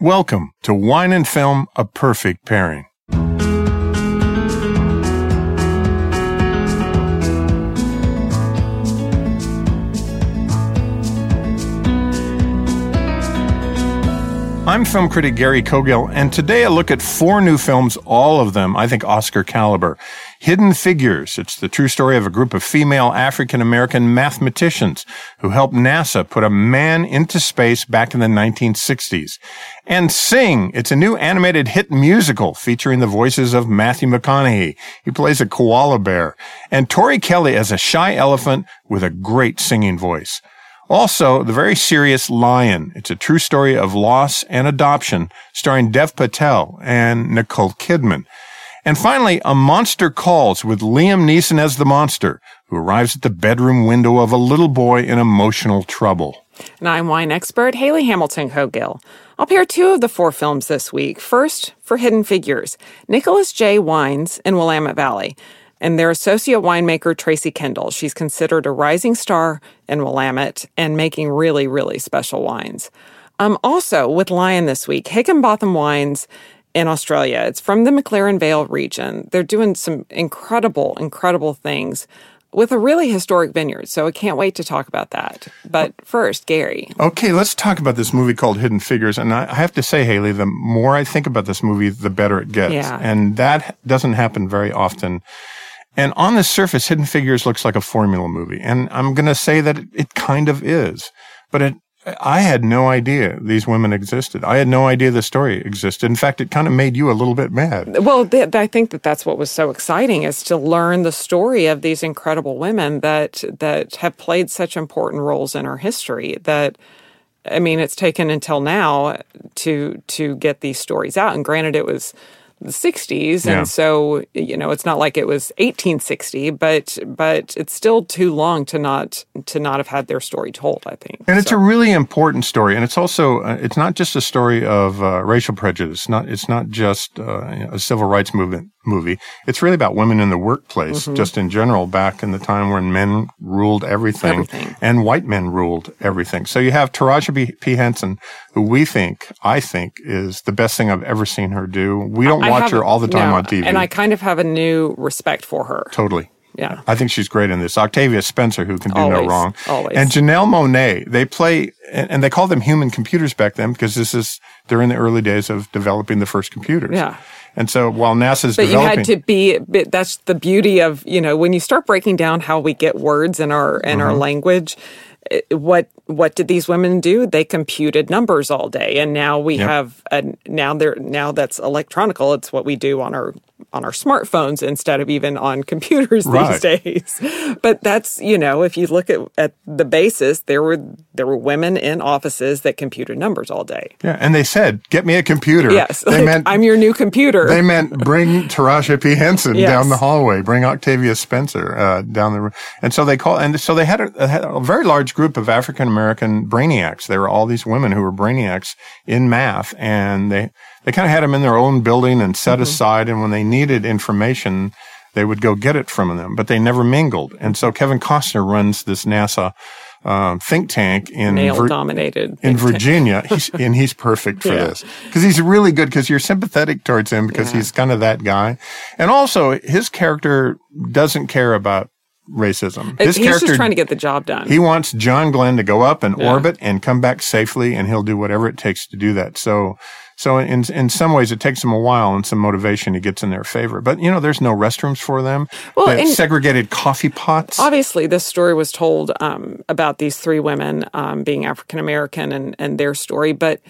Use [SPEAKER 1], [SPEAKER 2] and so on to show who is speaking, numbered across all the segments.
[SPEAKER 1] Welcome to Wine and Film, a perfect pairing. I'm film critic Gary Cogill, and today I look at four new films, all of them, I think, Oscar caliber. Hidden Figures. It's the true story of a group of female African American mathematicians who helped NASA put a man into space back in the 1960s. And Sing. It's a new animated hit musical featuring the voices of Matthew McConaughey. He plays a koala bear. And Tori Kelly as a shy elephant with a great singing voice. Also, the very serious Lion. It's a true story of loss and adoption, starring Dev Patel and Nicole Kidman. And finally, A Monster Calls with Liam Neeson as the monster, who arrives at the bedroom window of a little boy in emotional trouble.
[SPEAKER 2] And I'm wine expert Hayley Hamilton Cogill. I'll pair two of the four films this week. First, for Hidden Figures, Nicolas-Jay Wines in Willamette Valley and their associate winemaker, Tracey Kendall. She's considered a rising star in Willamette and making really, really special wines. Um, also, with Lion this week, Hickinbotham Wines in Australia. It's from the McLaren Vale region. They're doing some incredible, incredible things with a really historic vineyard. So I can't wait to talk about that. But first, Gary.
[SPEAKER 1] Okay, let's talk about this movie called Hidden Figures. And I have to say, Hayley, the more I think about this movie, the better it gets.
[SPEAKER 2] Yeah.
[SPEAKER 1] And that doesn't happen very often. And on the surface, Hidden Figures looks like a formula movie. And I'm going to say that it kind of is. But it, I had no idea these women existed. I had no idea the story existed. In fact, it kind of made you a little bit mad.
[SPEAKER 2] Well, th- I think that that's what was so exciting is to learn the story of these incredible women that that have played such important roles in our history. That I mean, it's taken until now to to get these stories out. And granted, it was the 60s
[SPEAKER 1] Yeah.
[SPEAKER 2] and so you know it's not like it was 1860 but but it's still too long to not to not have had their story told i think
[SPEAKER 1] And it's
[SPEAKER 2] So-
[SPEAKER 1] a really important story, and it's also uh, it's not just a story of uh, racial prejudice. Not it's not just uh, a civil rights movement movie. It's really about women in the workplace,
[SPEAKER 2] Mm-hmm.
[SPEAKER 1] just in general, back in the time when men ruled everything,
[SPEAKER 2] Everything.
[SPEAKER 1] and white men ruled everything. So you have Taraji P. P. Henson, who we think, I think, is the best thing I've ever seen her do. We don't
[SPEAKER 2] I
[SPEAKER 1] watch her all the time
[SPEAKER 2] no,
[SPEAKER 1] on TV.
[SPEAKER 2] and i kind of have a new respect for her
[SPEAKER 1] totally.
[SPEAKER 2] yeah
[SPEAKER 1] I think she's great in this. Octavia Spencer, who can do no wrong.
[SPEAKER 2] always.
[SPEAKER 1] And Janelle Monáe, they play, and and they call them human computers back then because this is, they're in the early days of developing the first computers.
[SPEAKER 2] Yeah.
[SPEAKER 1] And so while NASA's
[SPEAKER 2] but you had to be that's the beauty of you know when you start breaking down how we get words in our in
[SPEAKER 1] Mm-hmm.
[SPEAKER 2] our language what what did these women do they computed numbers all day and now we
[SPEAKER 1] Yep.
[SPEAKER 2] have a, now they're now that's electronical it's what we do on our on our smartphones instead of even on computers
[SPEAKER 1] Right.
[SPEAKER 2] these days but that's you know if you look at at the basis there were there were women in offices that computed numbers all day
[SPEAKER 1] yeah. And they said, get me a computer.
[SPEAKER 2] yes
[SPEAKER 1] They
[SPEAKER 2] like,
[SPEAKER 1] meant,
[SPEAKER 2] i'm your new computer
[SPEAKER 1] they meant bring Taraji P. Henson
[SPEAKER 2] Yes.
[SPEAKER 1] down the hallway, bring Octavia Spencer uh, down the room. And so they call, and so they had a, had a very large group of African American brainiacs. There were all these women who were brainiacs in math, and they they kind of had them in their own building and set aside. And when they needed information, they would go get it from them, but they never mingled. And so Kevin Costner runs this NASA. Um, think tank in Vir-
[SPEAKER 2] dominated
[SPEAKER 1] in Virginia, he's, and he's perfect for
[SPEAKER 2] Yeah.
[SPEAKER 1] this because he's really good because you're sympathetic towards him because
[SPEAKER 2] Yeah.
[SPEAKER 1] he's kind of that guy, and also his character doesn't care about racism. His
[SPEAKER 2] he's
[SPEAKER 1] character
[SPEAKER 2] just trying to get the job done.
[SPEAKER 1] he wants John Glenn to go up and
[SPEAKER 2] Yeah.
[SPEAKER 1] orbit and come back safely, and he'll do whatever it takes to do that. So, so in in some ways, it takes them a while and some motivation. He gets in their favor, but you know, there's no restrooms for them.
[SPEAKER 2] Well,
[SPEAKER 1] They segregated coffee pots.
[SPEAKER 2] Obviously, this story was told um, about these three women um, being African American and, and their story, but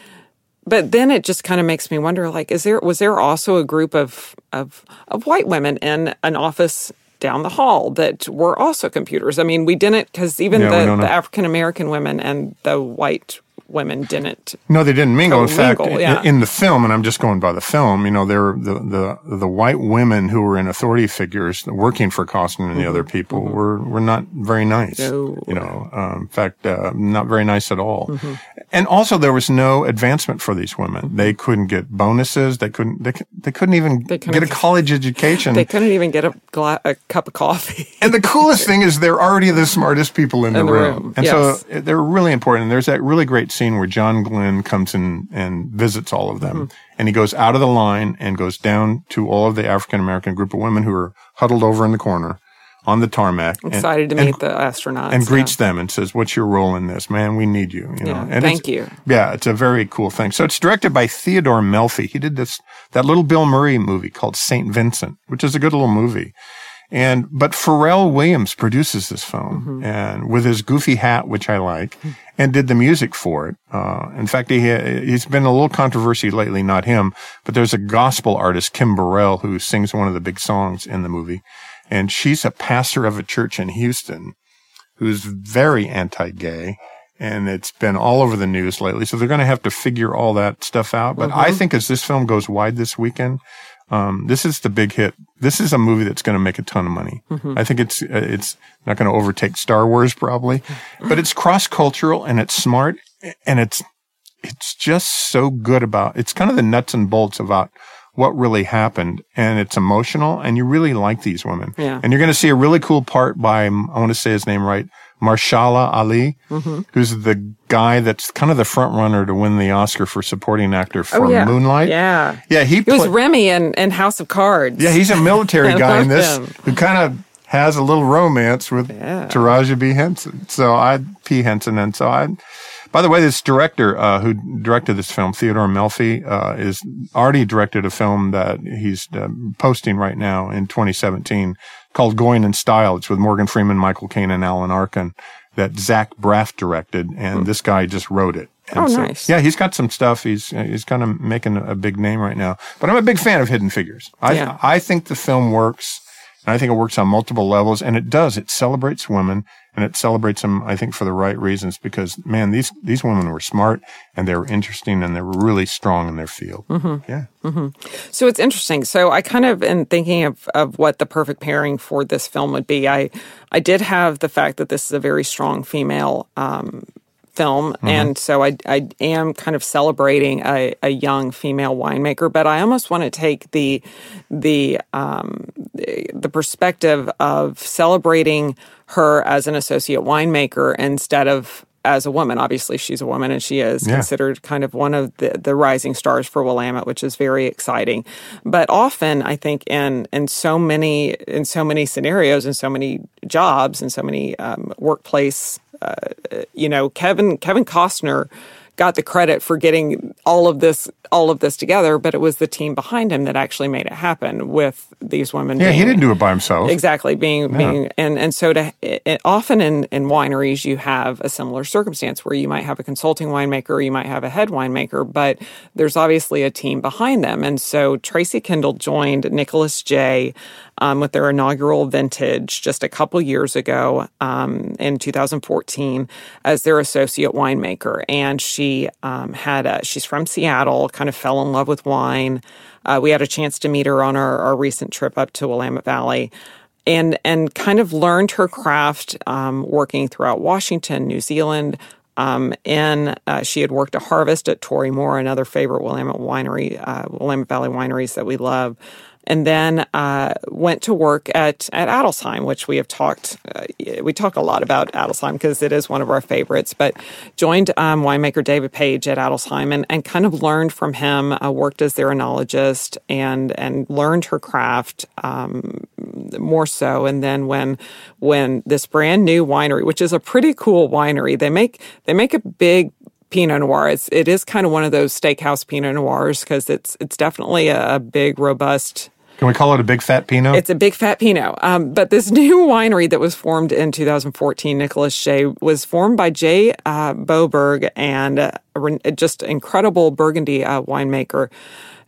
[SPEAKER 2] but then it just kind of makes me wonder: like, is there was there also a group of of of white women in an office? Down the hall, that were also computers. I mean, we didn't because even
[SPEAKER 1] Yeah,
[SPEAKER 2] the, the African American women and the white women didn't.
[SPEAKER 1] No, they didn't mingle. In fact,
[SPEAKER 2] yeah.
[SPEAKER 1] in the film, and I'm just going by the film, you know, there were the, the, the white women who were in authority figures working for Costner and the other people were, were not very nice.
[SPEAKER 2] Mm-hmm. No.
[SPEAKER 1] You know, um, in fact, uh, not very nice at all.
[SPEAKER 2] Mm-hmm.
[SPEAKER 1] And also there was no advancement for these women. They couldn't get bonuses. They couldn't, they, they couldn't even
[SPEAKER 2] couldn't
[SPEAKER 1] get a college education.
[SPEAKER 2] They couldn't even get a, gla- a cup of coffee.
[SPEAKER 1] And the coolest thing is they're already the smartest people in the,
[SPEAKER 2] In the
[SPEAKER 1] room.
[SPEAKER 2] room,
[SPEAKER 1] And
[SPEAKER 2] yes.
[SPEAKER 1] so they're really important. And there's that really great scene where John Glenn comes in and visits all of them. And he goes out of the line and goes down to all of the African American group of women who are huddled over in the corner on the tarmac. and-
[SPEAKER 2] Excited to
[SPEAKER 1] and-
[SPEAKER 2] meet the astronauts.
[SPEAKER 1] and
[SPEAKER 2] yeah.
[SPEAKER 1] greets them and says, "What's your role in this, man? We need you." You know,
[SPEAKER 2] Yeah,
[SPEAKER 1] and
[SPEAKER 2] thank you.
[SPEAKER 1] Yeah, it's a very cool thing. So it's directed by Theodore Melfi. He did this that little Bill Murray movie called Saint Vincent, which is a good little movie. And but Pharrell Williams produces this film,
[SPEAKER 2] Mm-hmm.
[SPEAKER 1] and with his goofy hat, which I like, and did the music for it. Uh, in fact, he he's been a little controversy lately. Not him, but there's a gospel artist, Kim Burrell, who sings one of the big songs in the movie, and she's a pastor of a church in Houston who's very anti-gay and it's been all over the news lately. So they're going to have to figure all that stuff out. But I think as this film goes wide this weekend, um, this is the big hit. This is a movie that's going to make a ton of money. I think it's, uh, it's not going to overtake Star Wars probably, but it's cross-cultural and it's smart and it's, it's just so good about, it's kind of the nuts and bolts about what really happened and it's emotional and you really like these women.
[SPEAKER 2] Yeah.
[SPEAKER 1] And you're going to see a really cool part by, I want to say his name right, Mahershala Ali,
[SPEAKER 2] Mm-hmm.
[SPEAKER 1] who's the guy that's kind of the front runner to win the Oscar for supporting actor for
[SPEAKER 2] Oh, yeah.
[SPEAKER 1] Moonlight.
[SPEAKER 2] Yeah.
[SPEAKER 1] Yeah, he,
[SPEAKER 2] He was Remy in, in House of Cards.
[SPEAKER 1] yeah, he's a military guy in this
[SPEAKER 2] him.
[SPEAKER 1] who kind of has a little romance with
[SPEAKER 2] Yeah.
[SPEAKER 1] Taraji B. Henson. So I, P. Henson. And so I, by the way, this director, uh, who directed this film, Theodore Melfi, uh, is already directed a film that he's uh, posting right now in 2017 called Going in Style. It's with Morgan Freeman, Michael Caine, and Alan Arkin that Zach Braff directed. And hmm. this guy just wrote it. And
[SPEAKER 2] Oh,
[SPEAKER 1] so-
[SPEAKER 2] nice.
[SPEAKER 1] Yeah, he's got some stuff. He's, he's kind of making a big name right now, but I'm a big fan of Hidden Figures. I,
[SPEAKER 2] Yeah.
[SPEAKER 1] I think the film works. And I think it works on multiple levels and it does. It celebrates women and it celebrates them, I think, for the right reasons because man, these, these women were smart and they were interesting and they were really strong in their field.
[SPEAKER 2] Mm-hmm.
[SPEAKER 1] Yeah.
[SPEAKER 2] So it's interesting. So I kind of in thinking of, of what the perfect pairing for this film would be. I I did have the fact that this is a very strong female um, film,
[SPEAKER 1] Mm-hmm.
[SPEAKER 2] and so I I am kind of celebrating a, a young female winemaker. But I almost want to take the the um, the perspective of celebrating her as an associate winemaker instead of as a woman. Obviously, she's a woman, and she is
[SPEAKER 1] Yeah.
[SPEAKER 2] considered kind of one of the, the rising stars for Willamette, which is very exciting. But often, I think in in so many in so many scenarios, and so many jobs, and so many um, workplace, uh, you know, Kevin Kevin Costner got the credit for getting all of this all of this together, but it was the team behind him that actually made it happen with these women.
[SPEAKER 1] Yeah. He didn't do it by himself.
[SPEAKER 2] Exactly, being being and and so to it, often in in wineries you have a similar circumstance where you might have a consulting winemaker, or you might have a head winemaker, but there's obviously a team behind them. And so Tracy Kendall joined Nicolas-Jay. Um, with their inaugural vintage just a couple years ago um, in 2014 as their associate winemaker, and she um, had a, she's from Seattle, kind of fell in love with wine. Uh, we had a chance to meet her on our, our recent trip up to Willamette Valley and and kind of learned her craft um, working throughout Washington, New Zealand. Um, and uh, she had worked a harvest at Torii Mor, another favorite Willamette winery, uh, Willamette Valley wineries that we love. And then uh, went to work at at Adelsheim, which we have talked. Uh, we talk a lot about Adelsheim because it is one of our favorites. But joined um, winemaker David Paige at Adelsheim and, and kind of learned from him. Uh, worked as their enologist and and learned her craft um, more so. And then when when this brand new winery, which is a pretty cool winery, they make they make a big Pinot Noir. It's it is kind of one of those steakhouse Pinot Noirs because it's it's definitely a, a big, robust.
[SPEAKER 1] Can we call it a big fat Pinot?
[SPEAKER 2] It's a big fat Pinot. Um, but this new winery that was formed in 2014, Nicolas-Jay, was formed by Jay uh, Boberg and uh, just incredible Burgundy uh, winemaker.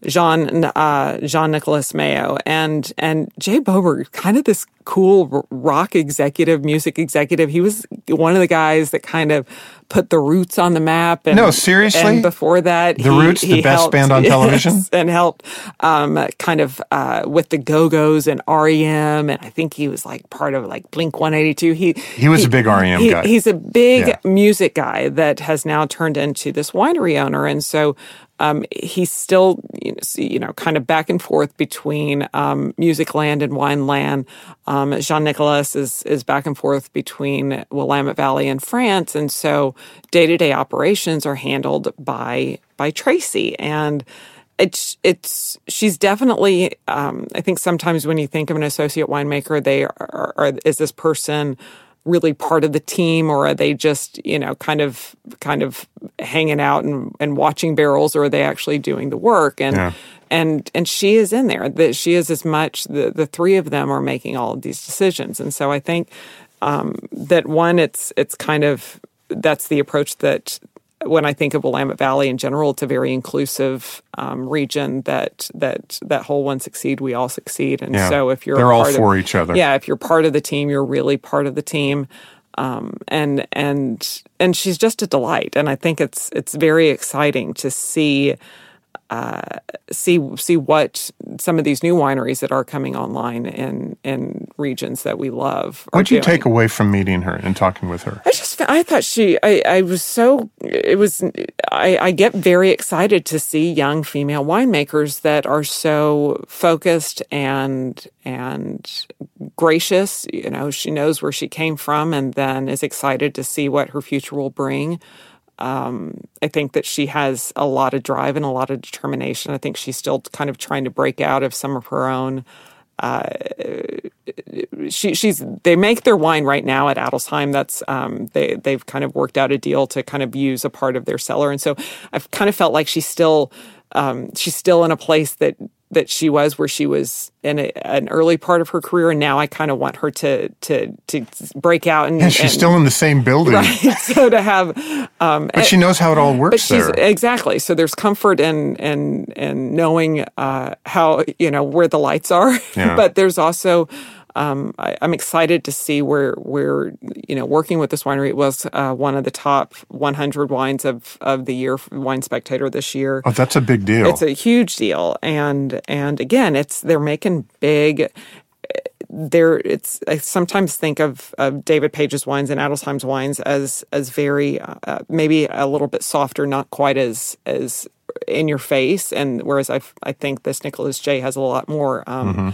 [SPEAKER 2] Jean uh, Jean Nicolas Méo and and Jay Boberg, kind of this cool rock executive, music executive. He was one of the guys that kind of put the Roots on the map. And,
[SPEAKER 1] No, seriously?
[SPEAKER 2] And before that,
[SPEAKER 1] The Roots, the best
[SPEAKER 2] helped-
[SPEAKER 1] band on television?
[SPEAKER 2] yes, and helped um, kind of uh, with the Go Go's and REM, and I think he was like part of like Blink One Eighty Two. He
[SPEAKER 1] He was a big REM
[SPEAKER 2] he-
[SPEAKER 1] guy.
[SPEAKER 2] He's a big
[SPEAKER 1] Yeah.
[SPEAKER 2] music guy that has now turned into this winery owner, and so um, he's still, you know, kind of back and forth between um, music land and wine land. Um, Jean Nicolas is is back and forth between Willamette Valley and France, and so day to day operations are handled by by Tracey and it's it's she's definitely um, I think sometimes when you think of an associate winemaker, they are, are, is this person really part of the team or are they just you know kind of kind of hanging out and, and watching barrels or are they actually doing the work? And yeah. and and she is in there. That she is as much the the three of them are making all of these decisions. And so I think um, that one it's it's kind of that's the approach that when I think of Willamette Valley in general, it's a very inclusive um, region that that that whole one succeed, we all succeed. And yeah. so if you're
[SPEAKER 1] they're all for of, each other,
[SPEAKER 2] yeah, if you're part of the team, you're really part of the team. Um, and and and she's just a delight, and I think it's it's very exciting to see uh, see see what some of these new wineries that are coming online in in regions that we love.
[SPEAKER 1] What did you take away from meeting her and talking with her?
[SPEAKER 2] I just I thought she I, I was so it was I, I get very excited to see young female winemakers that are so focused and and gracious. You know, she knows where she came from and then is excited to see what her future will bring. Um, I think that she has a lot of drive and a lot of determination. I think she's still kind of trying to break out of some of her own. Uh, she, she's they make their wine right now at Adelsheim. That's um, they they've kind of worked out a deal to kind of use a part of their cellar, and so I've kind of felt like she's still um, she's still in a place that that she was where she was in a, an early part of her career and now I kind of want her to to to break out and
[SPEAKER 1] yeah, she's
[SPEAKER 2] and,
[SPEAKER 1] still in the same building
[SPEAKER 2] right so to have
[SPEAKER 1] um, but she knows how it all works but she's,
[SPEAKER 2] there. exactly so there's comfort in in in knowing uh, how you know where the lights are yeah. but there's also um, I, am excited to see where where you know working with this winery. It was uh, one of the top 100 wines of of the year Wine Spectator this year.
[SPEAKER 1] Oh, that's a big deal.
[SPEAKER 2] It's a huge deal, and and again, it's they're making big there it's I sometimes think of, of David Paige's wines and Adelsheim's wines as as very uh, maybe a little bit softer, not quite as as in your face. And whereas I I think this Nicolas-Jay has a lot more um, mm-hmm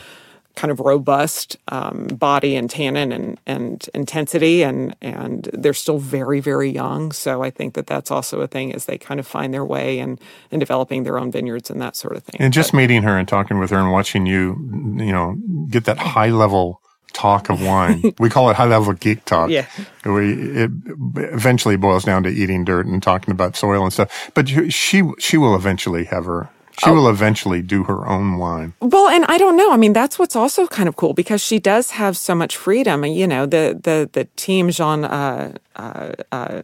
[SPEAKER 2] kind of robust um, body and tannin and, and intensity and and they're still very very young. So I think that that's also a thing as they kind of find their way and and developing their own vineyards and that sort of thing.
[SPEAKER 1] And just but, meeting her and talking with her and watching you you know get that high level talk of wine. We call it high level geek talk.
[SPEAKER 2] Yeah.
[SPEAKER 1] We it eventually boils down to eating dirt and talking about soil and stuff. But she she will eventually have her she oh. will eventually do her own wine.
[SPEAKER 2] Well, and I don't know. I mean, that's what's also kind of cool because she does have so much freedom. You know, the the the team Jean, uh, uh, uh,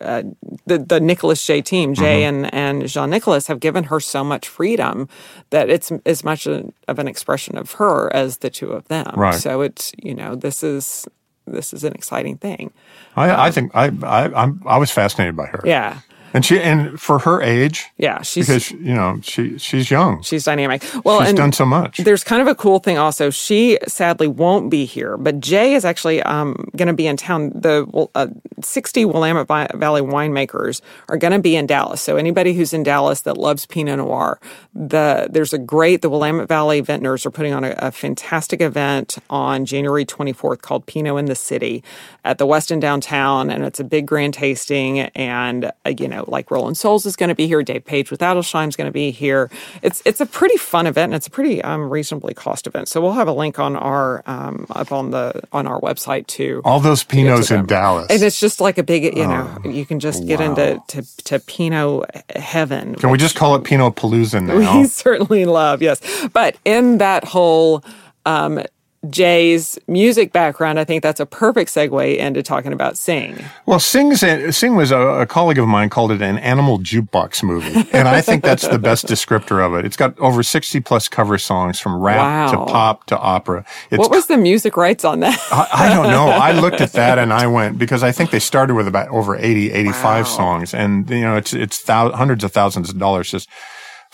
[SPEAKER 2] uh the the Nicolas-Jay team, Jay mm-hmm. and and Jean Nicolas have given her so much freedom that it's as much a, of an expression of her as the two of them.
[SPEAKER 1] Right.
[SPEAKER 2] So it's you know this is this is an exciting thing.
[SPEAKER 1] I, um, I think I, I I'm I was fascinated by her.
[SPEAKER 2] Yeah.
[SPEAKER 1] And she and for her age,
[SPEAKER 2] yeah, she's
[SPEAKER 1] because you know she she's young.
[SPEAKER 2] She's dynamic. Well,
[SPEAKER 1] she's
[SPEAKER 2] and
[SPEAKER 1] done so much.
[SPEAKER 2] There's kind of a cool thing also. She sadly won't be here, but Jay is actually um, going to be in town. The uh, 60 Willamette Valley winemakers are going to be in Dallas. So anybody who's in Dallas that loves Pinot Noir, the there's a great the Willamette Valley Vintners are putting on a, a fantastic event on January 24th called Pinot in the City at the Westin downtown, and it's a big grand tasting and uh, you know like Rollin Soles is going to be here, Dave Paige with Adelsheim is going to be here. It's it's a pretty fun event and it's a pretty um, reasonably cost event. So we'll have a link on our um, up on the on our website too.
[SPEAKER 1] All those Pinots in Dallas,
[SPEAKER 2] and it's just like a big you know oh, you can just wow. get into to, to Pinot heaven.
[SPEAKER 1] Can we just call it Pinot Palooza now?
[SPEAKER 2] We certainly love yes, but in that whole um, Jay's music background, I think that's a perfect segue into talking about Sing.
[SPEAKER 1] Well, Sing's, Sing was a, a, colleague of mine called it an animal jukebox movie. And I think that's the best descriptor of it. It's got over 60 plus cover songs from rap wow. to pop to opera.
[SPEAKER 2] It's, what was the music rights on that?
[SPEAKER 1] I, I, don't know. I looked at that and I went, because I think they started with about over 80, 85 wow. songs. And, you know, it's, it's thou- hundreds of thousands of dollars just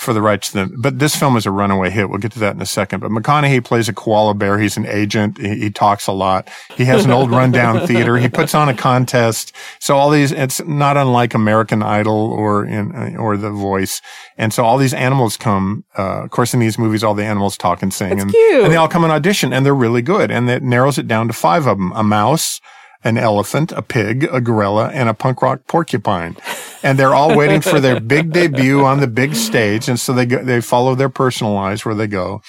[SPEAKER 1] for the rights to them. But this film is a runaway hit. We'll get to that in a second. But McConaughey plays a koala bear. He's an agent. He, he talks a lot. He has an old rundown theater. He puts on a contest. So all these, it's not unlike American Idol or in, or The Voice. And so all these animals come, uh, of course, in these movies, all the animals talk and sing and, and they all come and audition and they're really good. And that narrows it down to five of them. A mouse, an elephant, a pig, a gorilla, and a punk rock porcupine. And they're all waiting for their big debut on the big stage. And so they go, they follow their personal lives where they go.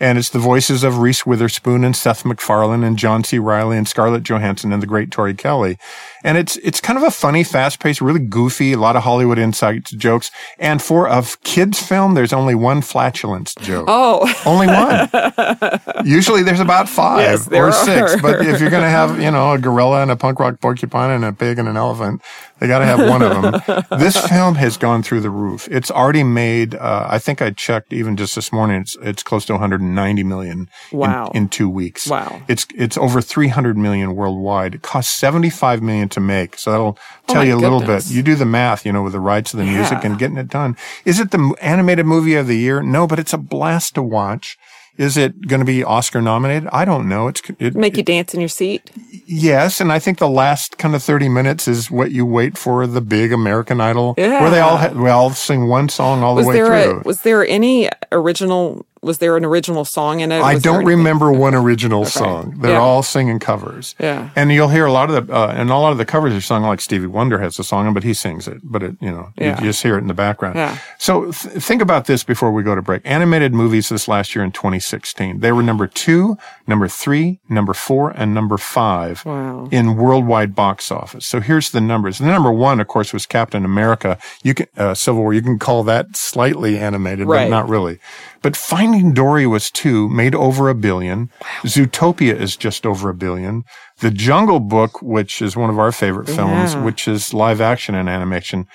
[SPEAKER 1] And it's the voices of Reese Witherspoon and Seth MacFarlane and John C. Reilly and Scarlett Johansson and the great Tori Kelly. And it's, it's kind of a funny, fast paced, really goofy, a lot of Hollywood insights, jokes. And for a kids film, there's only one flatulence joke.
[SPEAKER 2] Oh.
[SPEAKER 1] Only one. Usually there's about five
[SPEAKER 2] Yes, there
[SPEAKER 1] or six.
[SPEAKER 2] are.
[SPEAKER 1] But if you're going to have, you know, a gorilla and a punk rock porcupine and a pig and an elephant, they got to have one of them. this film has gone through the roof. It's already made, uh, I think I checked even just this morning, it's, it's close to 190 million in-
[SPEAKER 2] Wow.
[SPEAKER 1] in, two weeks.
[SPEAKER 2] Wow.
[SPEAKER 1] It's, it's over 300 million worldwide. It costs 75 million to make. So that'll tell
[SPEAKER 2] Oh
[SPEAKER 1] you a little
[SPEAKER 2] goodness.
[SPEAKER 1] bit. You do the math, you know, with the rights of the music and getting it done. Is it the animated movie of the year? No, but it's a blast to watch. Is it going to be Oscar nominated? I don't know. It's it,
[SPEAKER 2] Make you dance in your seat.
[SPEAKER 1] yes, and I think the last kind of thirty minutes is what you wait for the big American Idol, where they all ha- we all sing one song all
[SPEAKER 2] Was
[SPEAKER 1] the way through.
[SPEAKER 2] a was there any original was there an original song in it?
[SPEAKER 1] I
[SPEAKER 2] Was
[SPEAKER 1] don't remember one original song. They're
[SPEAKER 2] Yeah.
[SPEAKER 1] all singing covers.
[SPEAKER 2] Yeah.
[SPEAKER 1] And you'll hear a lot of the, uh, and a lot of the covers are sung like Stevie Wonder has a song, but he sings it, but it, you know,
[SPEAKER 2] Yeah.
[SPEAKER 1] you just hear it in the background.
[SPEAKER 2] Yeah.
[SPEAKER 1] So th- think about this before we go to break. Animated movies this last year in 2016. They were number two, number three, number four, and number five
[SPEAKER 2] Wow.
[SPEAKER 1] in worldwide box office. So here's the numbers. The number one, of course, was Captain America. You can, uh, Civil War, you can call that slightly animated,
[SPEAKER 2] Right.
[SPEAKER 1] but not really. But Finding Dory was two, made over a billion. Zootopia is just over a billion. The Jungle Book, which is one of our favorite films,
[SPEAKER 2] Yeah.
[SPEAKER 1] which is live action and animation,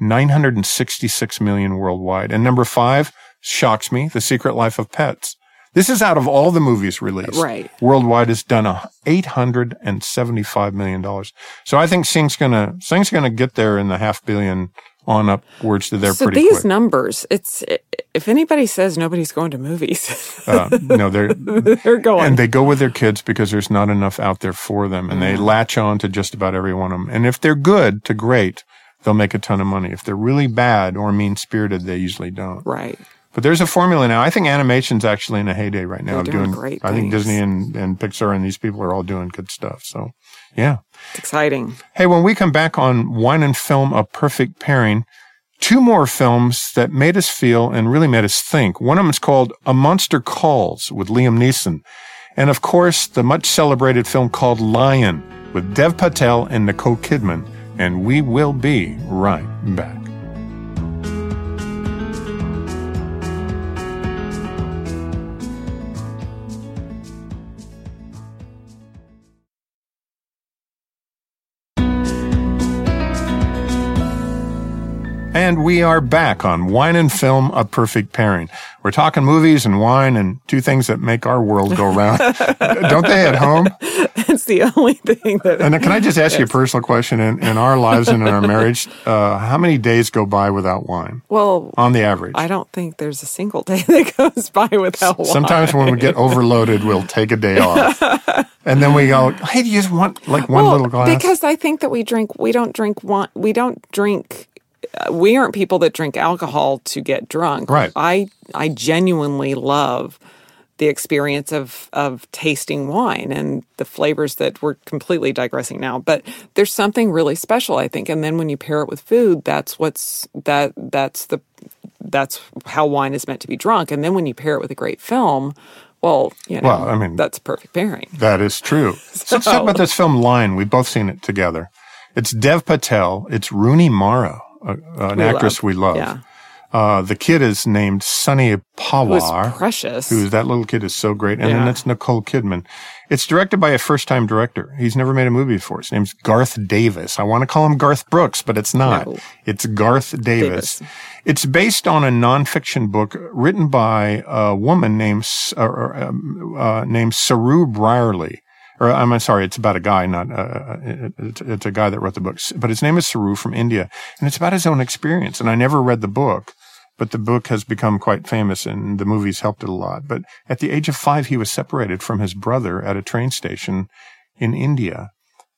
[SPEAKER 1] 966 million worldwide. And number five shocks me, The Secret Life of Pets. This is out of all the movies released.
[SPEAKER 2] Right.
[SPEAKER 1] Worldwide has done a $875 million. So I think Sing's gonna, Sing's gonna get there in the half billion on upwards to there
[SPEAKER 2] So
[SPEAKER 1] pretty
[SPEAKER 2] these
[SPEAKER 1] quick.
[SPEAKER 2] numbers, it's if anybody says nobody's going to movies,
[SPEAKER 1] uh, no, they're,
[SPEAKER 2] they're going.
[SPEAKER 1] and they go with their kids because there's not enough out there for them and they latch on to just about every one of them. And if they're good to great, they'll make a ton of money. If they're really bad or mean spirited, they usually don't.
[SPEAKER 2] right.
[SPEAKER 1] But there's a formula now. I think animation's actually in a heyday right now.
[SPEAKER 2] They're doing great
[SPEAKER 1] I think. Disney and, and Pixar and these people are all doing good stuff. So yeah.
[SPEAKER 2] It's exciting.
[SPEAKER 1] Hey, when we come back on Wine and Film, A Perfect Pairing, two more films that made us feel and really made us think. One of them is called A Monster Calls with Liam Neeson. And of course, the much celebrated film called Lion with Dev Patel and Nicole Kidman. And we will be right back. And we are back on Wine and Film, A Perfect Pairing. We're talking movies and wine and two things that make our world go round. Don't they at home?
[SPEAKER 2] It's the only thing that
[SPEAKER 1] And can I just ask you a personal question? In, in our lives and in our marriage, uh, how many days go by without wine
[SPEAKER 2] well,
[SPEAKER 1] on the average?
[SPEAKER 2] I don't think there's a single day that goes by without wine.
[SPEAKER 1] Sometimes when we get overloaded, we'll take a day off. And then we go, hey, do you just want like one
[SPEAKER 2] well,
[SPEAKER 1] little glass?
[SPEAKER 2] because I think that we drink. We don't drink wine. We don't drink. We aren't people that drink alcohol to get drunk.
[SPEAKER 1] Right.
[SPEAKER 2] I I genuinely love the experience of of tasting wine and the flavors that we're completely digressing now but there's something really special i think and then when you pair it with food that's what's that that's the that's how wine is meant to be drunk and then when you pair it with a great film well you know
[SPEAKER 1] Well, I mean-
[SPEAKER 2] that's perfect pairing
[SPEAKER 1] That is true. So let's talk about this film Lion We've both seen it together. It's Dev Patel. It's Rooney Mara, uh, an
[SPEAKER 2] We
[SPEAKER 1] actress
[SPEAKER 2] love.
[SPEAKER 1] we love.
[SPEAKER 2] Yeah.
[SPEAKER 1] Uh, the kid is named Sunny Pawar.
[SPEAKER 2] precious
[SPEAKER 1] Who that little kid is so great. And then
[SPEAKER 2] Yeah.
[SPEAKER 1] it's Nicole Kidman. It's directed by a first time director. He's never made a movie before. His name's Garth Davis. I want to call him Garth Brooks, but it's not.
[SPEAKER 2] No.
[SPEAKER 1] It's Garth Davis.
[SPEAKER 2] Davis.
[SPEAKER 1] It's based on a nonfiction book written by a woman named, uh, uh, named Saroo Brierley. Or I'm sorry, it's about a guy, not, uh, it, it's, it's a guy that wrote the book, but his name is Saroo from India and it's about his own experience. And I never read the book, but the book has become quite famous and the movies helped it a lot. But at the age of five, he was separated from his brother at a train station in India.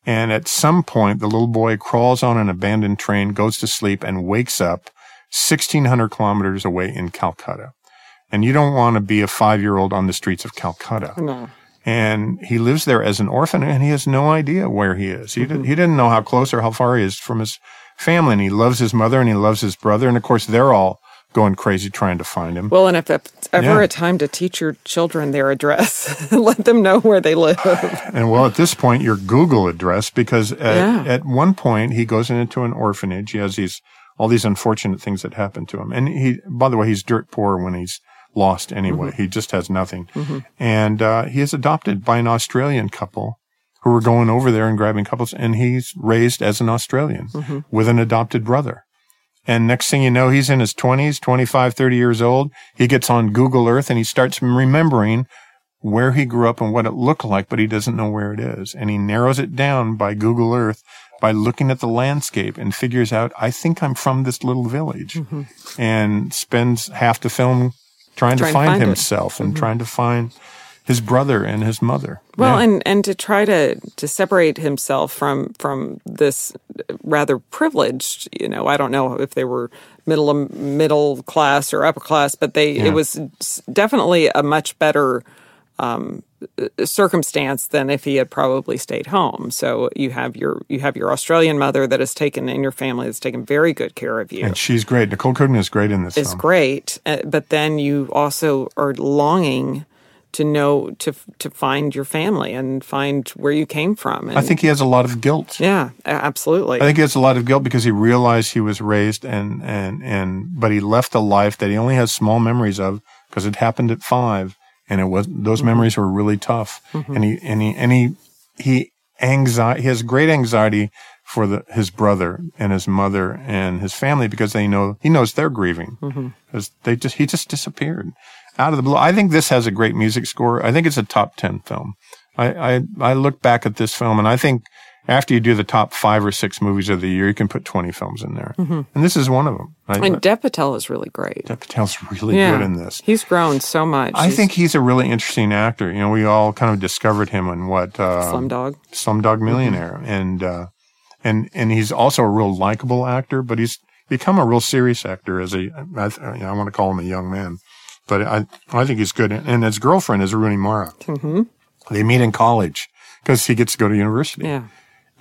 [SPEAKER 1] And at some point, the little boy crawls on an abandoned train, goes to sleep and wakes up 1600 kilometers away in Calcutta. And you don't want to be a five year old on the streets of Calcutta.
[SPEAKER 2] No.
[SPEAKER 1] And he lives there as an orphan and he has no idea where he is. He, didn't, he didn't know how close or how far he is from his family. And he loves his mother and he loves his brother. And of course, they're all going crazy trying to find him.
[SPEAKER 2] Well, and if it's ever
[SPEAKER 1] Yeah.
[SPEAKER 2] a time to teach your children their address, let them know where they live.
[SPEAKER 1] And well, at this point, your Google address, because at,
[SPEAKER 2] Yeah.
[SPEAKER 1] at one point he goes into an orphanage. He has these, all these unfortunate things that happen to him. And he, by the way, he's dirt poor when he's lost anyway. Mm-hmm. He just has nothing. Mm-hmm. And, uh, he is adopted by an Australian couple who were going over there and grabbing couples. And he's raised as an Australian mm-hmm. with an adopted brother. And next thing you know, he's in his 20s, 25, 30 years old. He gets on Google Earth and he starts remembering where he grew up and what it looked like, but he doesn't know where it is. And he narrows it down by Google Earth by looking at the landscape and figures out, I think I'm from this little village and spends half the film trying,
[SPEAKER 2] Trying
[SPEAKER 1] to find,
[SPEAKER 2] find
[SPEAKER 1] himself and mm-hmm. trying to find his brother and his mother.
[SPEAKER 2] Well,
[SPEAKER 1] Yeah.
[SPEAKER 2] and and to try to to separate himself from from this rather privileged, you know, I don't know if they were middle middle class or upper class, but they
[SPEAKER 1] Yeah.
[SPEAKER 2] it was definitely a much better um, circumstance than if he had probably stayed home. So you have your you have your Australian mother that has taken in your family that's taken very good care of you
[SPEAKER 1] and she's great. Nicole Kidman is great in this
[SPEAKER 2] is
[SPEAKER 1] film.
[SPEAKER 2] great, uh, but then you also are longing to know to to find your family and find where you came from. And,
[SPEAKER 1] I think he has a lot of guilt.
[SPEAKER 2] yeah, absolutely.
[SPEAKER 1] I think he has a lot of guilt because he realized he was raised and, and, and, but he left a life that he only has small memories of because it happened at five and it was, those mm-hmm. memories were really tough. Mm-hmm. And he, and he, and he, he anxiety, he has great anxiety for the, his brother and his mother and his family because they know, he knows they're grieving mm-hmm. because they just, he just disappeared out of the blue. I think this has a great music score. I think it's a top 10 film. I, I, I look back at this film and I think after you do the top five or six movies of the year, you can put 20 films in there. And this is one of them. I,
[SPEAKER 2] and Dev Patel is really great.
[SPEAKER 1] Dev Patel's really
[SPEAKER 2] yeah,
[SPEAKER 1] good in this.
[SPEAKER 2] He's grown so much.
[SPEAKER 1] I
[SPEAKER 2] He's
[SPEAKER 1] think he's a really interesting actor. You know, we all kind of discovered him in what, uh,
[SPEAKER 2] Slumdog.
[SPEAKER 1] Slumdog Millionaire. And, uh, and, and he's also a real likable actor, but he's become a real serious actor as a, I, th- I want to call him a young man, but I, I think he's good. And his girlfriend is Rooney Mara. Mm-hmm. They meet in college because he gets to go to university.
[SPEAKER 2] Yeah,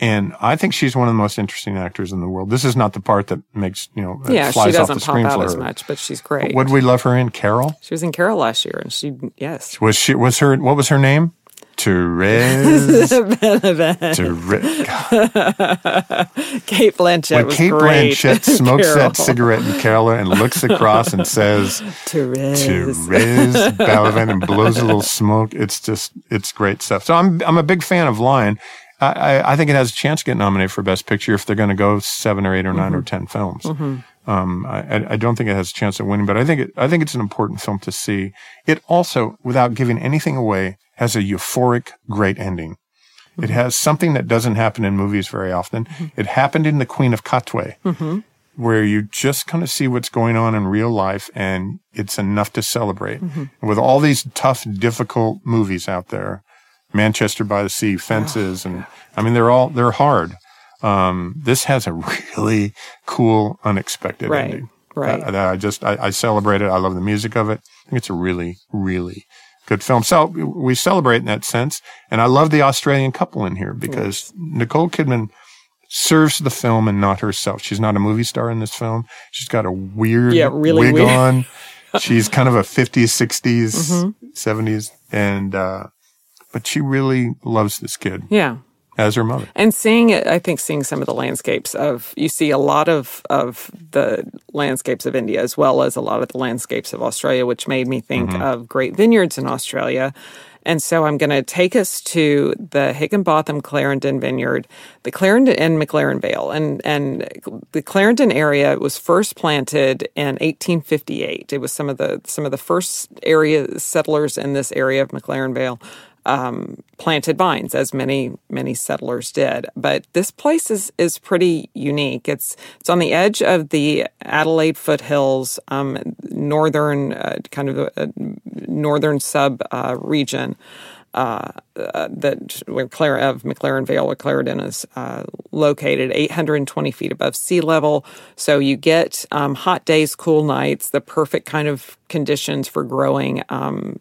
[SPEAKER 1] And I think she's one of the most interesting actors in the world. This is not the part that makes, you know,
[SPEAKER 2] yeah. She
[SPEAKER 1] flies off the
[SPEAKER 2] doesn't pop
[SPEAKER 1] screen
[SPEAKER 2] out as much, but she's great.
[SPEAKER 1] What did we love her in? Carol?
[SPEAKER 2] she was in Carol last year, and she yes,
[SPEAKER 1] Was she, was her, what was her name? Therese. Therese.
[SPEAKER 2] Cate Blanchett
[SPEAKER 1] When
[SPEAKER 2] was
[SPEAKER 1] Cate
[SPEAKER 2] great.
[SPEAKER 1] Blanchett smokes
[SPEAKER 2] Carol.
[SPEAKER 1] that cigarette in Carol and looks across and says,
[SPEAKER 2] Therese.
[SPEAKER 1] Therese Balvin and blows a little smoke. It's just, it's great stuff. So I'm, I'm a big fan of Lion. I, I, think it has a chance to get nominated for Best Picture if they're going to go seven or eight or 9 or mm-hmm. ten films. Mm-hmm. Um, I, I- don't think it has a chance of winning, but I think it, I think it's an important film to see. It also, without giving anything away, has a euphoric, great ending. It mm-hmm. has something that doesn't happen in movies very often. It happened in The Queen of Katwe, where you just kind of see what's going on in real life and it's enough to celebrate. And with all these tough, difficult movies out there, Manchester by the Sea, Fences, and I mean, they're all, they're hard. Um, this has a really cool, unexpected
[SPEAKER 2] Right,
[SPEAKER 1] ending.
[SPEAKER 2] right.
[SPEAKER 1] Uh, that I just, I, I celebrate it. I love the music of it. I think it's a really, really good film. So we celebrate in that sense. And I love the Australian couple in here because Nicole Kidman serves the film and not herself. She's not a movie star in this film. She's got a weird
[SPEAKER 2] Yeah, really
[SPEAKER 1] wig
[SPEAKER 2] weird.
[SPEAKER 1] on. She's kind of a 50s, 60s,
[SPEAKER 2] Mm-hmm.
[SPEAKER 1] 70s. And, uh, but she really loves this kid
[SPEAKER 2] Yeah.
[SPEAKER 1] as her mother.
[SPEAKER 2] And seeing it, I think seeing some of the landscapes of, you see a lot of, of the landscapes of India as well as a lot of the landscapes of Australia, which made me think mm-hmm. of great vineyards in Australia. And so I'm going to take us to the Hickinbotham Clarendon Vineyard, the Clarendon and McLaren Vale. And, and the Clarendon area was first planted in 1858. It was some of the, some of the first area settlers in this area of McLaren Vale um, planted vines, as many many settlers did. But this place is is pretty unique. It's it's on the edge of the Adelaide foothills, um, northern uh, kind of northern sub uh, region. Uh, uh, that where Clare of McLaren Vale, where Clarendon is uh, located, 820 feet above sea level. So you get um, hot days, cool nights, the perfect kind of conditions for growing um,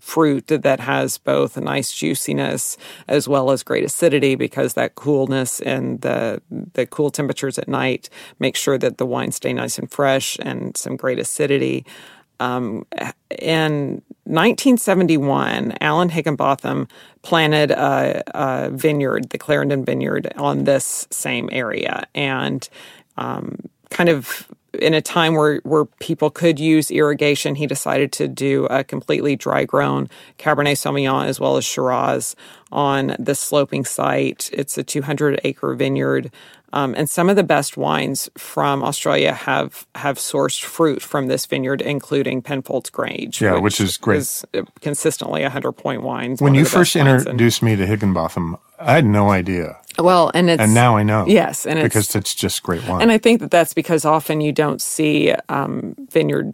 [SPEAKER 2] fruit that has both a nice juiciness as well as great acidity because that coolness and the the cool temperatures at night make sure that the wines stay nice and fresh and some great acidity. Um, in 1971, Alan Hickinbotham planted a, a, vineyard, the Clarendon Vineyard, on this same area, and um, kind of in a time where, where people could use irrigation, he decided to do a completely dry grown Cabernet Sauvignon as well as Shiraz on this sloping site. It's a 200 acre vineyard. Um, and some of the best wines from Australia have have sourced fruit from this vineyard, including Penfolds Grange.
[SPEAKER 1] Yeah, which, which is great.
[SPEAKER 2] Is consistently 100 point wines.
[SPEAKER 1] When you first introduced me to Hickinbotham, I had no idea.
[SPEAKER 2] Well, and it's
[SPEAKER 1] and now I know.
[SPEAKER 2] Yes, and
[SPEAKER 1] it's, because it's just great wine.
[SPEAKER 2] And I think that that's because often you don't see um, vineyard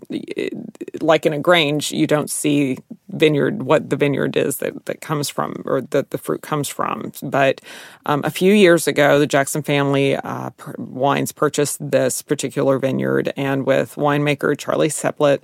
[SPEAKER 2] like in a Grange. You don't see vineyard what the vineyard is that, that comes from or that the fruit comes from. But um, a few years ago, the Jackson family uh, wines purchased this particular vineyard, and with winemaker Charlie Seppelt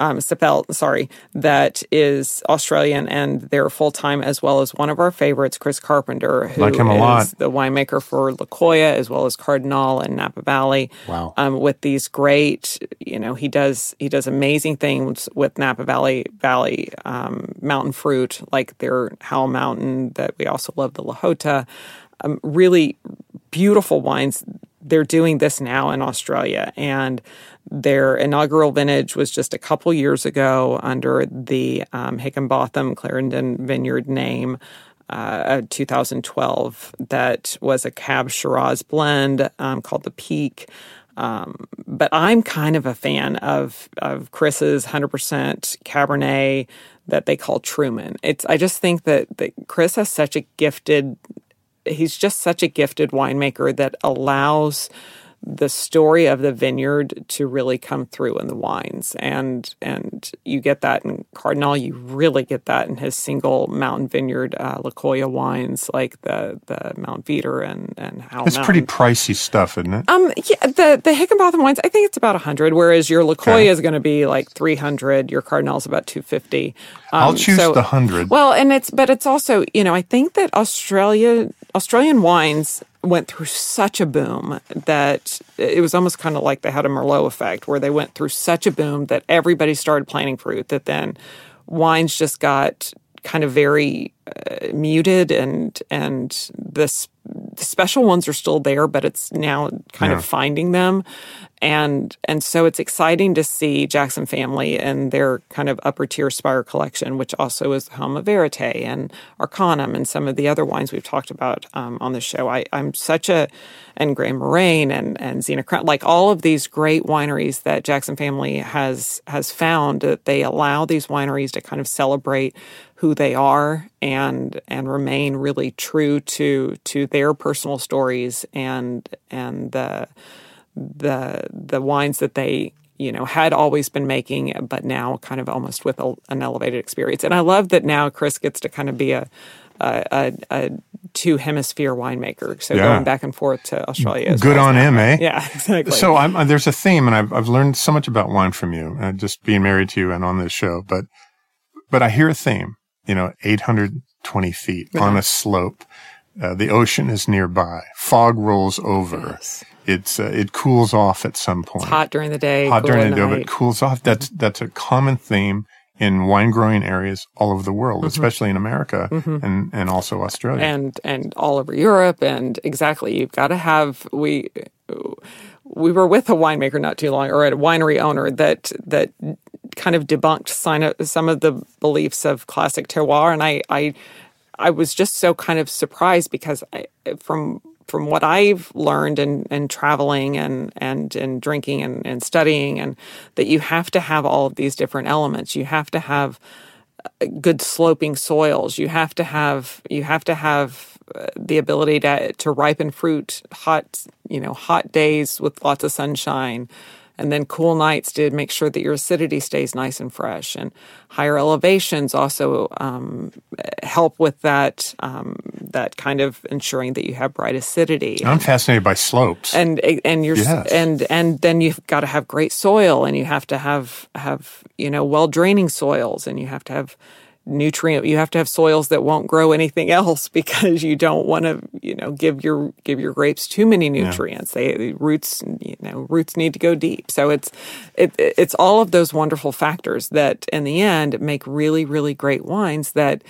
[SPEAKER 2] um, Seppelt, sorry, that is Australian and they're full time, as well as one of our favorites, Chris Carpenter, who
[SPEAKER 1] like him a
[SPEAKER 2] is
[SPEAKER 1] lot.
[SPEAKER 2] the winemaker for Lokoya as well as Cardinale and Napa Valley.
[SPEAKER 1] Wow.
[SPEAKER 2] Um, with these great, you know, he does he does amazing things with Napa Valley Valley um, mountain fruit, like their Howell Mountain that we also love the La Jota. Um, really beautiful wines. They're doing this now in Australia, and their inaugural vintage was just a couple years ago under the um, Hickinbotham Clarendon Vineyard name. Uh, 2012, that was a Cab Shiraz blend um, called the Peake. Um, but I'm kind of a fan of of Chris's 100% Cabernet that they call Trueman. It's I just think that that Chris has such a gifted he's just such a gifted winemaker that allows the story of the vineyard to really come through in the wines. And and you get that in cardinale. You really get that in his single mountain vineyard uh, Lokoya wines like the the mount veeder and and how
[SPEAKER 1] it's pretty pricey stuff isn't it?
[SPEAKER 2] Um yeah the the hickinbotham wines i think it's about 100 whereas your Lokoya okay. is going to be like 300 your cardinale's about 250
[SPEAKER 1] um, i'll choose so, the 100
[SPEAKER 2] well and it's but it's also you know i think that australia australian wines went through such a boom that it was almost kind of like they had a Merlot effect, where they went through such a boom that everybody started planting fruit. That then wines just got kind of very uh, muted, and and this the special ones are still there, but it's now kind yeah. of finding them and and so it's exciting to see Jackson Family and their kind of upper tier Spire collection, which also is the home of Verite and Arcanum and some of the other wines we've talked about um, on the show. I, am such a and Gran Moraine and and Zena Crown, like all of these great wineries that Jackson Family has has found that they allow these wineries to kind of celebrate who they are and and remain really true to to their personal stories and and the the the wines that they you know had always been making but now kind of almost with a, an elevated experience. And i love that now chris gets to kind of be a a, a, a two hemisphere winemaker. So yeah. going back and forth to australia
[SPEAKER 1] good on him eh?
[SPEAKER 2] Yeah exactly.
[SPEAKER 1] So I'm, uh, there's a theme and I've, I've learned so much about wine from you uh, just being married to you and on this show but but i hear a theme you know 820 feet yeah. on a slope uh, the ocean is nearby fog rolls over yes it's uh, it cools off at some point.
[SPEAKER 2] It's hot during the day.
[SPEAKER 1] Hot during the day, but it cools off. That's that's a common theme in wine growing areas all over the world, mm-hmm. especially in America mm-hmm. and and also Australia
[SPEAKER 2] and and all over Europe. And exactly, you've got to have we. We were with a winemaker not too long, or a winery owner that that kind of debunked some of the beliefs of classic terroir, and I I I was just so kind of surprised because I, from from what I've learned and and traveling and and and drinking and, and studying and that you have to have all of these different elements. You have to have good sloping soils. You have to have you have to have uh, the ability to to ripen fruit hot you know hot days with lots of sunshine and then cool nights to make sure that your acidity stays nice and fresh. And higher elevations also um, help with that um, that kind of ensuring that you have bright acidity.
[SPEAKER 1] I'm fascinated by slopes.
[SPEAKER 2] And and you're
[SPEAKER 1] Yes.
[SPEAKER 2] and and then you've got to have great soil, and you have to have have you know well draining soils, and you have to have nutrient you have to have soils that won't grow anything else because you don't want to you know give your give your grapes too many nutrients they roots you know roots need to go deep so it's it, it's all of those wonderful factors that in the end make really really great wines that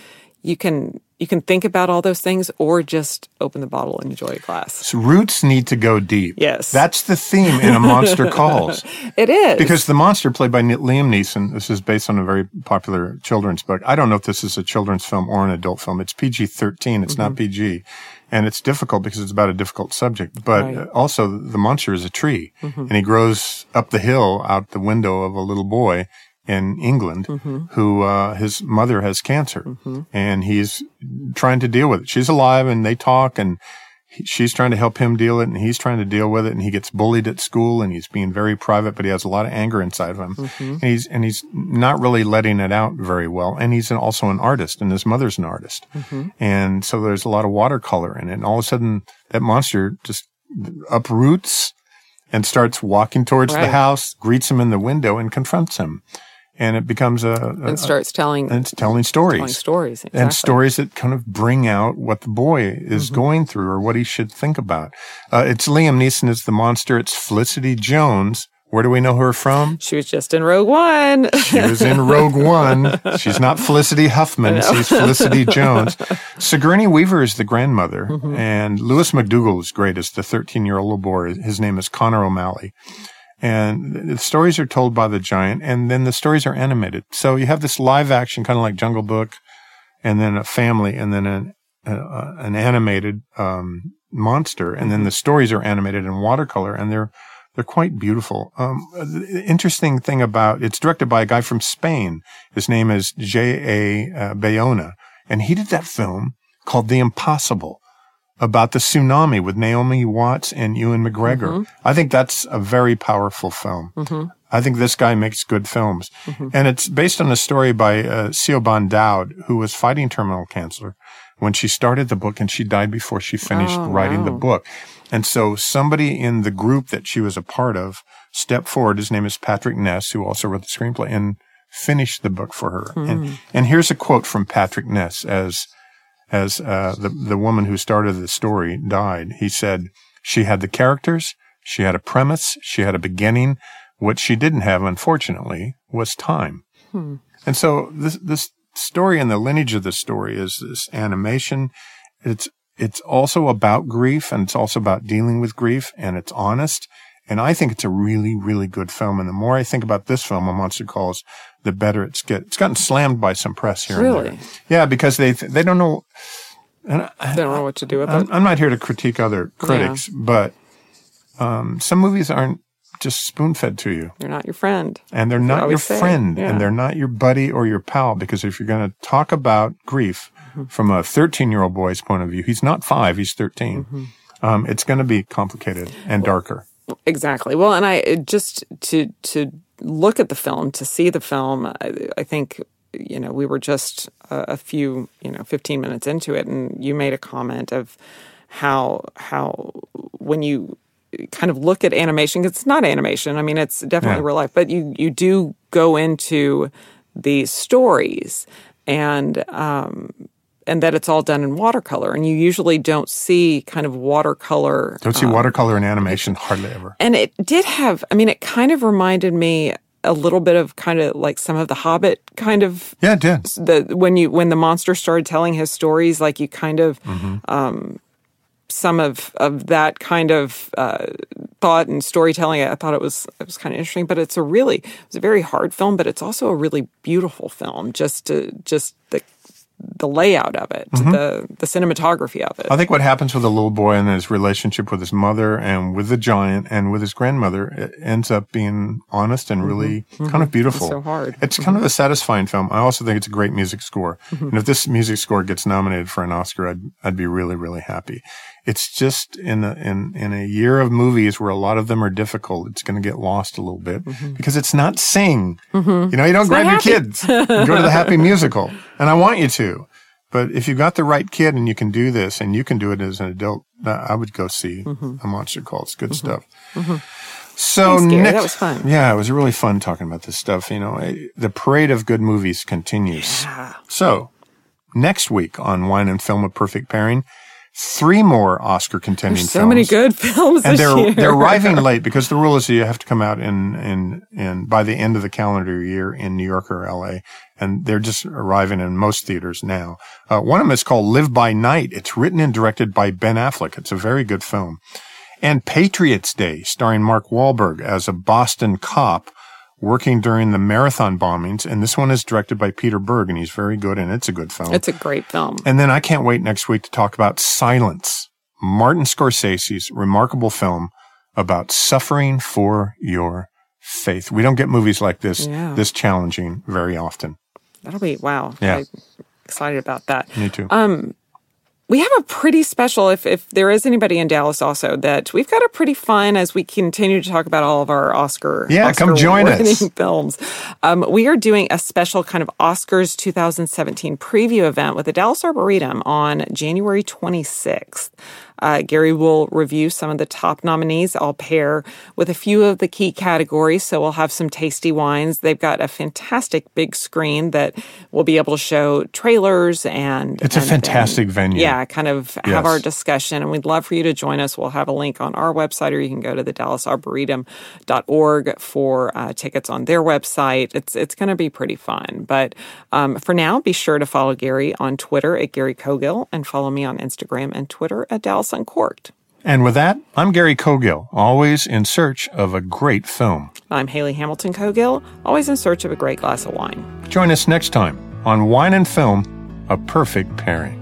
[SPEAKER 2] you can you can think about all those things or just open the bottle and enjoy a glass
[SPEAKER 1] So roots need to go deep.
[SPEAKER 2] Yes.
[SPEAKER 1] That's the theme in A Monster Calls.
[SPEAKER 2] it is
[SPEAKER 1] Because the monster played by Liam Neeson, this is based on a very popular children's book. I don't know if this is a children's film or an adult film. It's PG 13. It's
[SPEAKER 2] Mm-hmm.
[SPEAKER 1] not PG. And it's difficult because it's about a difficult subject. But
[SPEAKER 2] Right.
[SPEAKER 1] also the monster is a tree
[SPEAKER 2] Mm-hmm.
[SPEAKER 1] and he grows up the hill out the window of a little boy in England
[SPEAKER 2] Mm-hmm.
[SPEAKER 1] who, uh, his mother has cancer and he's trying to deal with it. She's alive and they talk and she's trying to help him deal it and he's trying to deal with it and he gets bullied at school and he's being very private but he has a lot of anger inside of him. Mm-hmm. And he's and he's not really letting it out very well and he's an, also an artist and his mother's an artist. Mm-hmm. And so there's a lot of watercolor in it and all of a sudden that monster just uproots and starts walking towards the house greets him in the window and confronts him and it becomes a, a
[SPEAKER 2] and starts telling
[SPEAKER 1] and it's telling stories
[SPEAKER 2] telling stories
[SPEAKER 1] and stories that kind of bring out what the boy is
[SPEAKER 2] Mm-hmm.
[SPEAKER 1] going through or what he should think about. Uh, it's Liam Neeson as the monster. It's Felicity Jones. Where do we know her from?
[SPEAKER 2] She was just in Rogue One.
[SPEAKER 1] She was in Rogue One. She's not Felicity Huffman. She's Felicity Jones. Sigourney Weaver is the grandmother,
[SPEAKER 2] Mm-hmm.
[SPEAKER 1] and Lewis McDougall is great as the 13 year old little boy. His name is Conor O'Malley. And the stories are told by the giant, and then the stories are animated. So you have this live action, kind of like Jungle Book, and then a family, and then an uh, an animated um, monster, and then the stories are animated in watercolor, and they're they're quite beautiful. Um, the interesting thing about it's directed by a guy from Spain. His name is J. A. Uh, Bayona, and he did that film called The Impossible about the tsunami with Naomi Watts and Ewan McGregor. Mm-hmm. I think that's a very powerful film. Mm-hmm. I think this guy makes good films. Mm-hmm. And it's based on a story by uh, Siobhan Dowd, who was fighting terminal cancer when she started the book and she died before she finished
[SPEAKER 2] Oh,
[SPEAKER 1] writing the book. And so somebody in the group that she was a part of stepped forward. His name is Patrick Ness, who also wrote the screenplay and finished the book for her. And, hmm. and here's a quote from Patrick Ness as as uh, the the woman who started the story died. He said she had the characters, she had a premise, she had a beginning. What she didn't have, unfortunately, was time. And so this this story and the lineage of the story is this animation. It's it's also about grief and it's also about dealing with grief and it's honest. And I think it's a really, really good film. And the more I think about this film, A Monster Calls, the better it's get. It's gotten slammed by some press here and
[SPEAKER 2] Really?
[SPEAKER 1] Yeah, because they they don't know. And I,
[SPEAKER 2] I don't know what to do with it.
[SPEAKER 1] I'm, I'm not here to critique other critics, but um, some movies aren't just spoon fed to you,
[SPEAKER 2] They're not your friend.
[SPEAKER 1] and they're not your friend,
[SPEAKER 2] yeah.
[SPEAKER 1] and they're not your buddy or your pal. Because if you're going to talk about grief
[SPEAKER 2] Mm-hmm.
[SPEAKER 1] from a 13 year old boy's point of view, he's not five, he's 13.
[SPEAKER 2] Mm-hmm.
[SPEAKER 1] Um, it's going to be complicated and darker.
[SPEAKER 2] Exactly. Well, and I just to to look at the film, to see the film, I, I think you know we were just a, a few you know 15 minutes into it, and you made a comment of how how when you kind of look at animation, 'cause it's not animation. I mean, it's definitely
[SPEAKER 1] Yeah.
[SPEAKER 2] real life, but you you do go into the stories and um and that it's all done in watercolor and you usually don't see kind of watercolor
[SPEAKER 1] Don't see watercolor in animation hardly ever.
[SPEAKER 2] and it did have, I mean, it kind of reminded me a little bit of kind of like some of the Hobbit kind of
[SPEAKER 1] Yeah, it did.
[SPEAKER 2] the when you when the monster started telling his stories, like you kind of um, some of of that kind of uh, thought and storytelling. I thought it was it was kind of interesting, but it's a really it's a very hard film, but it's also a really beautiful film. Just to just the the layout of it, mm-hmm. the the cinematography of it.
[SPEAKER 1] I think what happens with the little boy and his relationship with his mother and with the giant and with his grandmother it ends up being honest and really mm-hmm. kind of mm-hmm. beautiful.
[SPEAKER 2] so hard.
[SPEAKER 1] It's kind of a satisfying film. I also think it's a great music score. And if this music score gets nominated for an Oscar, I'd I'd be really really happy. It's just in a, in in a year of movies where a lot of them are difficult, it's going to get lost a little bit mm-hmm. because it's not sing. Mm-hmm. You know, you don't grab your kids, you go to the happy musical, and I want you to. But if you've got the right kid and you can do this and you can do it as an adult, I would go see mm-hmm. a monster call. It's good stuff. So
[SPEAKER 2] Thanks, Gary.
[SPEAKER 1] next,
[SPEAKER 2] That was fun.
[SPEAKER 1] Yeah, it was really fun talking about this stuff. You know, the parade of good movies continues. So next week on Wine and Film, a perfect pairing, three more Oscar contending films.
[SPEAKER 2] so
[SPEAKER 1] films
[SPEAKER 2] many good films
[SPEAKER 1] and
[SPEAKER 2] this
[SPEAKER 1] they're
[SPEAKER 2] year.
[SPEAKER 1] they're arriving late because the rule is that you have to come out in in in by the end of the calendar year in New York or L.A. and they're just arriving in most theaters now. Uh, one of them is called Live by Night. It's written and directed by Ben Affleck. It's a very good film. And Patriots Day, starring Mark Wahlberg as a Boston cop working during the marathon bombings. And this one is directed by Peter Berg, and he's very good, and it's a good film.
[SPEAKER 2] It's a great film.
[SPEAKER 1] And then I can't wait next week to talk about Silence, Martin Scorsese's remarkable film about suffering for your faith. We don't get movies like this,
[SPEAKER 2] Yeah.
[SPEAKER 1] this challenging very often.
[SPEAKER 2] That'll be wow.
[SPEAKER 1] Yeah.
[SPEAKER 2] I'm excited about that.
[SPEAKER 1] Me too.
[SPEAKER 2] Um, We have a pretty special, if, if there is anybody in Dallas also, that we've got a pretty fun as we continue to talk about all of our Oscar.
[SPEAKER 1] Yeah, come join us.
[SPEAKER 2] Films. Um, we are doing a special kind of Oscars 2017 preview event with the Dallas Arboretum on January 26th. Uh, Gary will review some of the top nominees. I'll pair with a few of the key categories. So we'll have some tasty wines. They've got a fantastic big screen that will be able to show trailers and.
[SPEAKER 1] It's a fantastic
[SPEAKER 2] and-
[SPEAKER 1] venue.
[SPEAKER 2] Yeah, kind of have
[SPEAKER 1] Yes.
[SPEAKER 2] our discussion. And we'd love for you to join us. We'll have a link on our website, or you can go to the dallasarboretum.org for uh, tickets on their website. It's it's going to be pretty fun. But um, for now, be sure to follow Gary on Twitter at Gary Cogill and follow me on Instagram and Twitter at Dallas Uncorked.
[SPEAKER 1] and with that, I'm Gary Cogill, always in search of a great film.
[SPEAKER 2] I'm Hayley Hamilton Cogill, always in search of a great glass of wine.
[SPEAKER 1] Join us next time on Wine and Film, a perfect pairing.